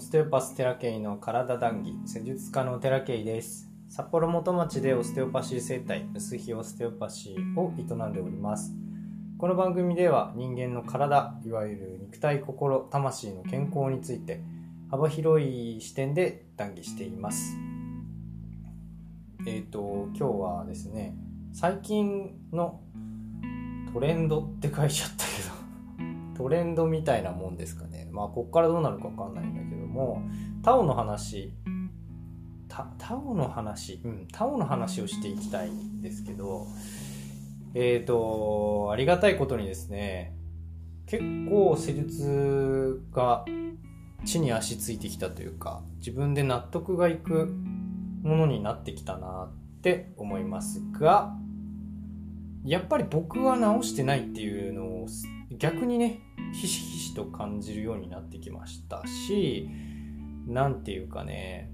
オステオパステラケイの体談義施術家のテラケイです。札幌元町でオステオパシー生態薄日オステオパシーを営んでおります。この番組では人間の体いわゆる肉体心魂の健康について幅広い視点で談義しています。えっ、ー、と今日はですね最近のトレンドって書いちゃったけどトレンドみたいなもんですかね。まあこっからどうなるか分かんないんだけど。もタオの話タオの話うんタオの話をしていきたいんですけどえっ、ー、とありがたいことにですね結構施術が地に足ついてきたというか自分で納得がいくものになってきたなって思いますがやっぱり僕は直してないっていうのを逆にねひしひしと感じるようになってきましたし何て言うかね。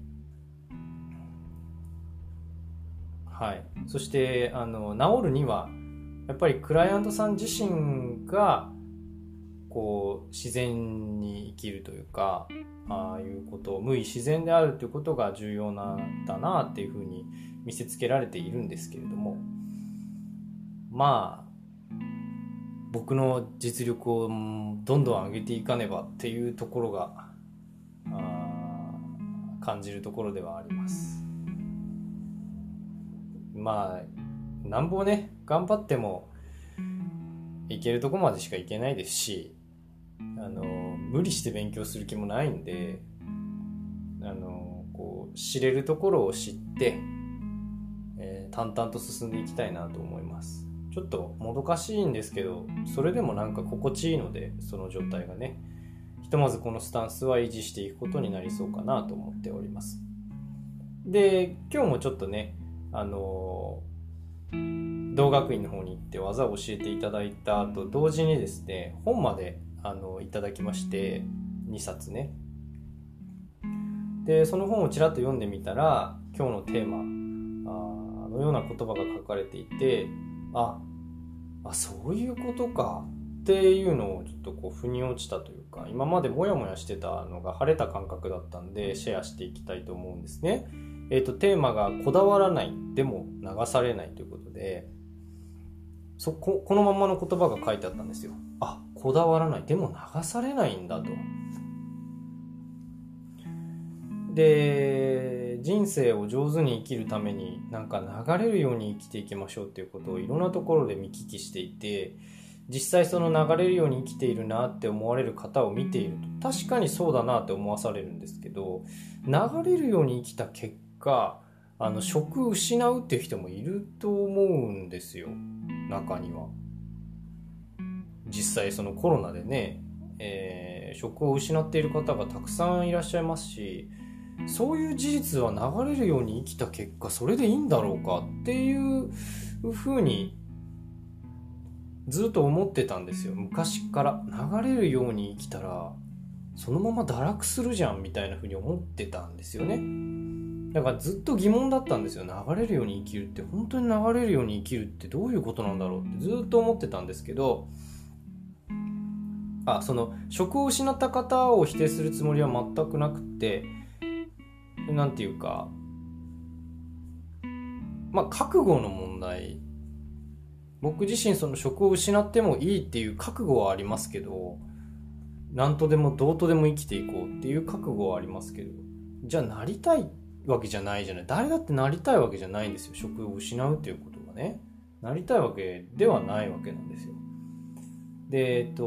はい。そしてあの治るにはやっぱりクライアントさん自身がこう自然に生きるというかああいうこと無意自然であるということが重要なんだなっていうふうに見せつけられているんですけれどもまあ僕の実力をどんどん上げていかねばっていうところが感じるところではあります。まあなんぼね頑張ってもいけるとこまでしかいけないですしあの無理して勉強する気もないんであのこう知れるところを知って、えー、淡々と進んでいきたいなと思います。ちょっともどかしいんですけどそれでもなんか心地いいのでその状態がね。ひとまずこのスタンスは維持していくことになりそうかなと思っております。で今日もちょっとねあの同学院の方に行って技を教えていただいた後同時にですね本まであのいただきまして2冊ね。でその本をちらっと読んでみたら今日のテーマあのような言葉が書かれていてああそういうことか。っていうのをちょっとこう腑に落ちたというか今までモヤモヤしてたのが晴れた感覚だったんでシェアしていきたいと思うんですね。えっ、ー、とテーマが「こだわらないでも流されない」ということでそここのままの言葉が書いてあったんですよ。あこだわらないでも流されないんだと。で人生を上手に生きるためになんか流れるように生きていきましょうっていうことをいろんなところで見聞きしていて実際その流れるように生きているなって思われる方を見ていると。確かにそうだなって思わされるんですけど流れるように生きた結果あの職を失うっていう人もいると思うんですよ。中には。実際そのコロナでね、えー、職を失っている方がたくさんいらっしゃいますしそういう事実は流れるように生きた結果それでいいんだろうかっていうふうにずっと思ってたんですよ。昔から。流れるように生きたらそのまま堕落するじゃんみたいなふうに思ってたんですよね。だからずっと疑問だったんですよ。流れるように生きるって。本当に流れるように生きるって。どういうことなんだろうって。ずっと思ってたんですけどあその職を失った方を否定するつもりは全くなくてなんていうか、まあ、覚悟の問題。僕自身その職を失ってもいいっていう覚悟はありますけど、何とでもどうとでも生きていこうっていう覚悟はありますけど、じゃあなりたいわけじゃないじゃない。誰だってなりたいわけじゃないんですよ。職を失うっていうことがね。なりたいわけではないわけなんですよ。で、えっと、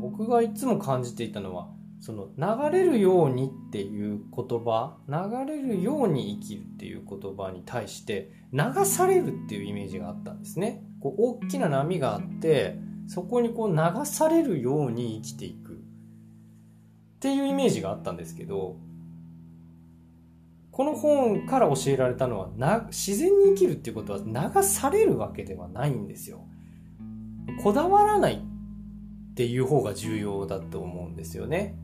僕がいつも感じていたのは、その流れるようにっていう言葉流れるように生きるっていう言葉に対して流されるっていうイメージがあったんですねこう大きな波があってそこにこう流されるように生きていく。っていうイメージがあったんですけどこの本から教えられたのはな自然に生きるっていうことは流されるわけではないんですよ。こだわらないっていう方が重要だと思うんですよね。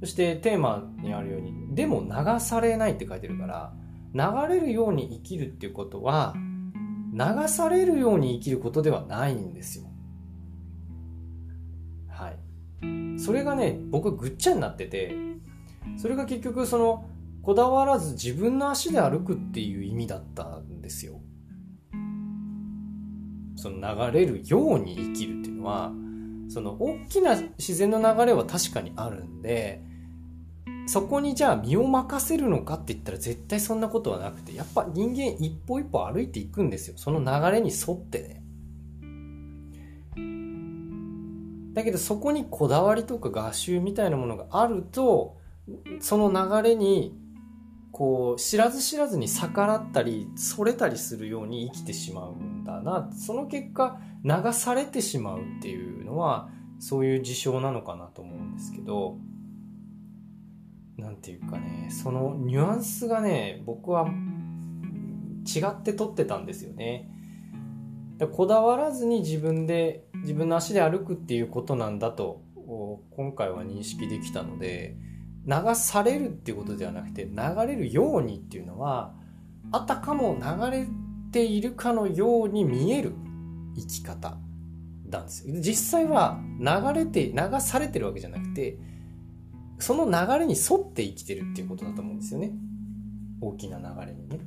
そしてテーマにあるように、でも流されないって書いてるから、流れるように生きるっていうことは、流されるように生きることではないんですよ。はい。それがね、僕ぐっちゃになってて、それが結局そのこだわらず自分の足で歩くっていう意味だったんですよその流れるように生きるっていうのはその大きな自然の流れは確かにあるんでそこにじゃあ身を任せるのかって言ったら絶対そんなことはなくてやっぱ人間一歩一歩歩いていくんですよ。その流れに沿ってね。だけどそこにこだわりとか画集みたいなものがあるとその流れにこう知らず知らずに逆らったりそれたりするように生きてしまうんだな。その結果流されてしまうっていうのはそういう事象なのかなと思うんですけど。何て言うかねそのニュアンスがね僕は違って撮ってたんですよね。こだわらずに自分で自分の足で歩くっていうことなんだと今回は認識できたので流されるっていうことではなくて流れるようにっていうのはあたかも流れているかのように見える生き方なんですよ実際は流れて流されてるわけじゃなくてその流れに沿って生きてるっていうことだと思うんですよね。大きな流れにね。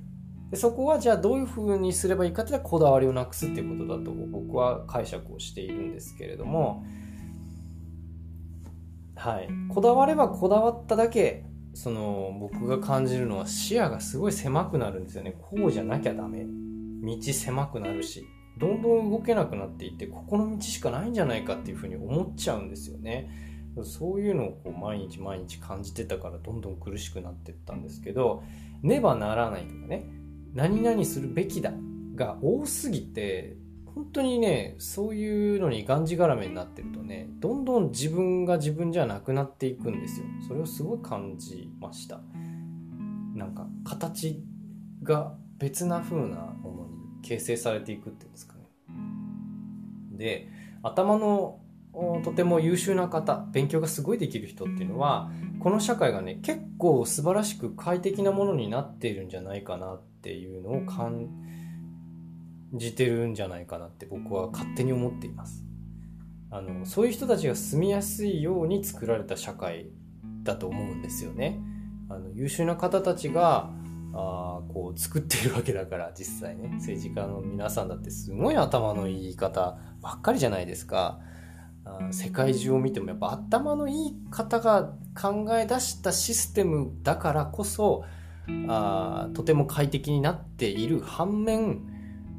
でそこはじゃあどういうふうにすればいいかっていうとこだわりをなくすっていうことだと僕は解釈をしているんですけれども。はい。こだわればこだわっただけその僕が感じるのは視野がすごい狭くなるんですよね。こうじゃなきゃダメ。道狭くなるし。どんどん動けなくなっていってここの道しかないんじゃないかっていうふうに思っちゃうんですよね。そういうのをこう毎日毎日感じてたからどんどん苦しくなってったんですけどねばならないとかね何々するべきだが多すぎて本当にねそういうのにがんじがらめになってるとねどんどん自分が自分じゃなくなっていくんですよ。それをすごい感じました。なんか形が別な風なものに形成されていくっていうんですかね。で頭のとても優秀な方勉強がすごいできる人っていうのはこの社会がね結構素晴らしく快適なものになっているんじゃないかなっていうのを感じてるんじゃないかなって僕は勝手に思っています。あのそういう人たちが住みやすいように作られた社会だと思うんですよね。あの優秀な方たちがあこう作ってるわけだから実際ね。政治家の皆さんだってすごい頭のいい方ばっかりじゃないですか。世界中を見てもやっぱ頭のいい方が考え出したシステムだからこそあとても快適になっている反面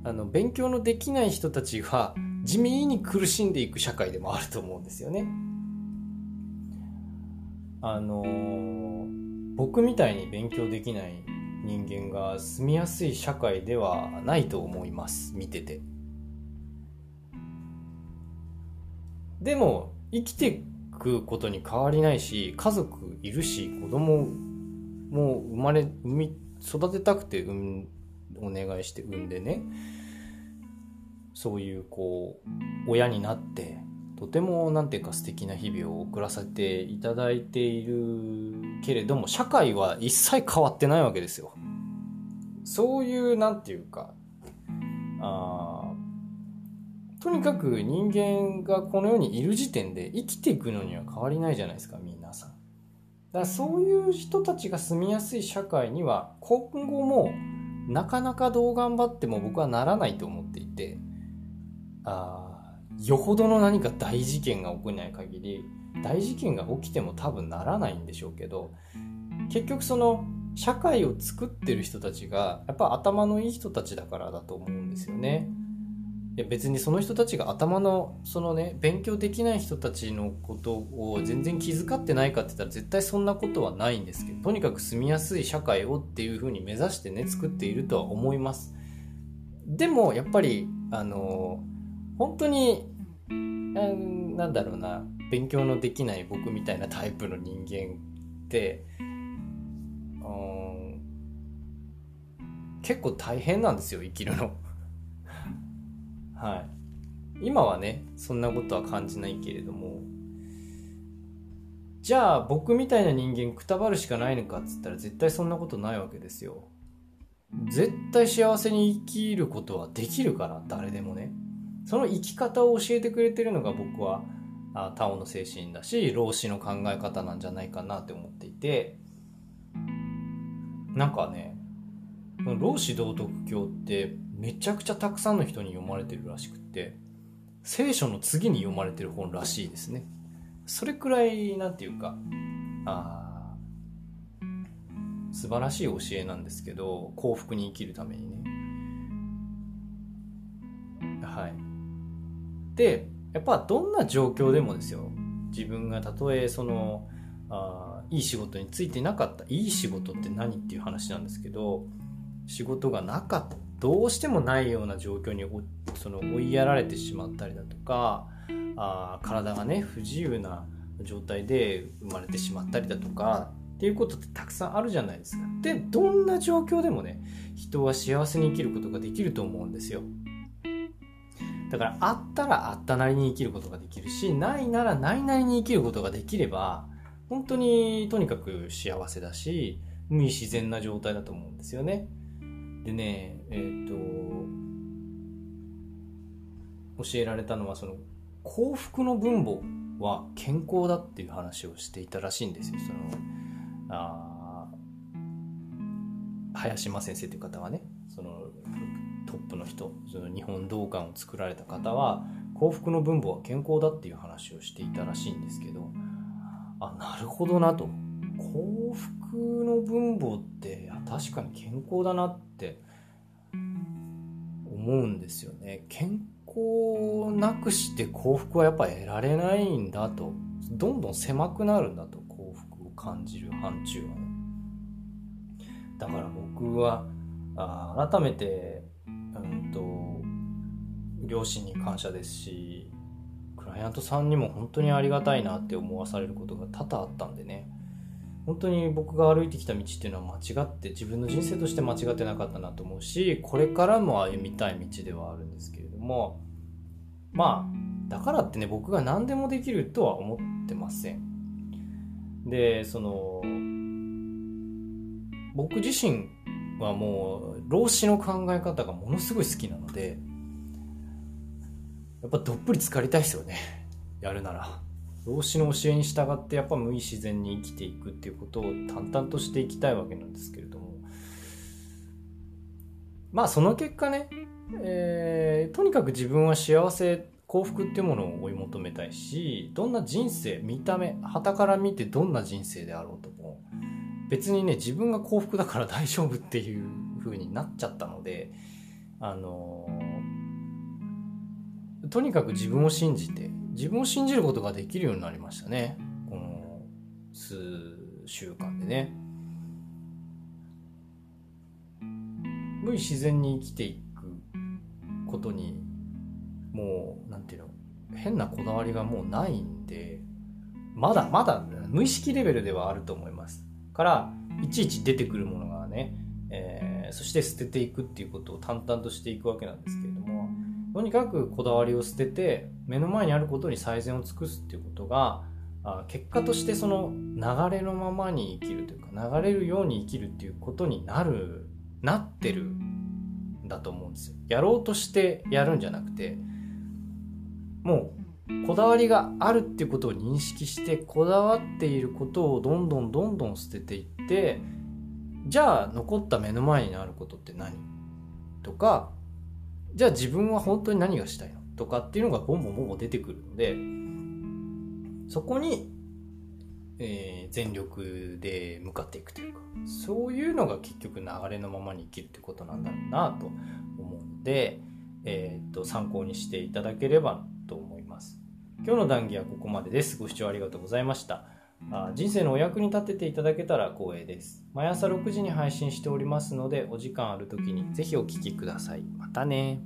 あの勉強のできない人たちは地味に苦しんでいく社会でもあると思うんですよね。あのー、僕みたいに勉強できない人間が住みやすい社会ではないと思います見てて。でも生きていくことに変わりないし家族いるし子供も生まれ産み育てたくて産お願いして産んでねそういうこう親になってとても何ていうか素敵な日々を送らせていただいているけれども社会は一切変わってないわけですよ。そういう何て言うかあとにかく人間がこの世にいる時点で生きていくのには変わりないじゃないですか皆さん。だからそういう人たちが住みやすい社会には今後もなかなかどう頑張っても僕はならないと思っていてあよほどの何か大事件が起こらない限り大事件が起きても多分ならないんでしょうけど結局その社会を作ってる人たちがやっぱ頭のいい人たちだからだと思うんですよね。いや別にその人たちが頭のそのね勉強できない人たちのことを全然気遣ってないかって言ったら絶対そんなことはないんですけどとにかく住みやすい社会をっていうふうに目指してね作っているとは思いますでもやっぱりあの本当になんだろうな勉強のできない僕みたいなタイプの人間って結構大変なんですよ生きるの。はい。今はね、そんなことは感じないけれども、じゃあ僕みたいな人間くたばるしかないのかっつったら絶対そんなことないわけですよ。絶対幸せに生きることはできるから、誰でもね。その生き方を教えてくれてるのが僕は、あタオの精神だし老子の考え方なんじゃないかなって思っていてなんかね老子道徳経ってめちゃくちゃたくさんの人に読まれてるらしくて聖書の次に読まれてる本らしいですね。それくらいなんていうかあ素晴らしい教えなんですけど幸福に生きるためにね。はい。でやっぱどんな状況でもですよ。自分がたとえそのあいい仕事についてなかったいい仕事って何っていう話なんですけど仕事がなかった。どうしてもないような状況にその追いやられてしまったりだとかあ体がね不自由な状態で生まれてしまったりだとかっていうことってたくさんあるじゃないですか。でどんな状況でもね人は幸せに生きることができると思うんですよ。だからあったらあったなりに生きることができるしないならないなりに生きることができれば本当にとにかく幸せだし無自然な状態だと思うんですよね。でねえっ、ー、と教えられたのはその幸福の分母は健康だっていう話をしていたらしいんですよ。そのあ林間先生という方はねそのトップの人その日本道館を作られた方は幸福の分母は健康だっていう話をしていたらしいんですけどあなるほどなと。幸福の分母って確かに健康だなって。思うんですよね。健康なくして幸福はやっぱ得られないんだと。どんどん狭くなるんだと幸福を感じる範疇はね。だから僕はあ改めてうんと両親に感謝ですしクライアントさんにも本当にありがたいなって思わされることが多々あったんでね。本当に僕が歩いてきた道っていうのは間違って自分の人生として間違ってなかったなと思うしこれからも歩みたい道ではあるんですけれどもまあだからってね僕が何でもできるとは思ってませんでその僕自身はもう老子の考え方がものすごい好きなのでやっぱどっぷり浸かりたいですよねやるなら。老子の教えに従ってやっぱ無意自然に生きていくっていうことを淡々としていきたいわけなんですけれども。まあその結果ね、えー、とにかく自分は幸せ幸福っていうものを追い求めたいしどんな人生見た目旗から見てどんな人生であろうとも別にね自分が幸福だから大丈夫っていう風になっちゃったのであのー、とにかく自分を信じて自分を信じることができるようになりましたね。この数週間でね。無理自然に生きていくことにもうなんていうの変なこだわりがもうないんでまだまだ無意識レベルではあると思います。からいちいち出てくるものがね、えー、そして捨てていくっていうことを淡々としていくわけなんですけれどもとにかくこだわりを捨てて目の前にあることに最善を尽くすっていうことが結果としてその流れのままに生きるというか流れるように生きるっていうことになるなってるんだと思うんですよ。やろうとしてやるんじゃなくてもうこだわりがあるっていうことを認識してこだわっていることをどんどんどんどん捨てていってじゃあ残った目の前にあることって何？とかじゃあ自分は本当に何がしたいの？とかっていうのがボンボンボンボン出てくるのでそこに、えー、全力で向かっていくというかそういうのが結局流れのままに生きるってことなんだろうなと思うので、えー、っと参考にしていただければと思います今日の談義はここまでですご視聴ありがとうございましたあ人生のお役に立てていただけたら光栄です。毎朝6時に配信しておりますので、お時間ある時にぜひお聴きください。またね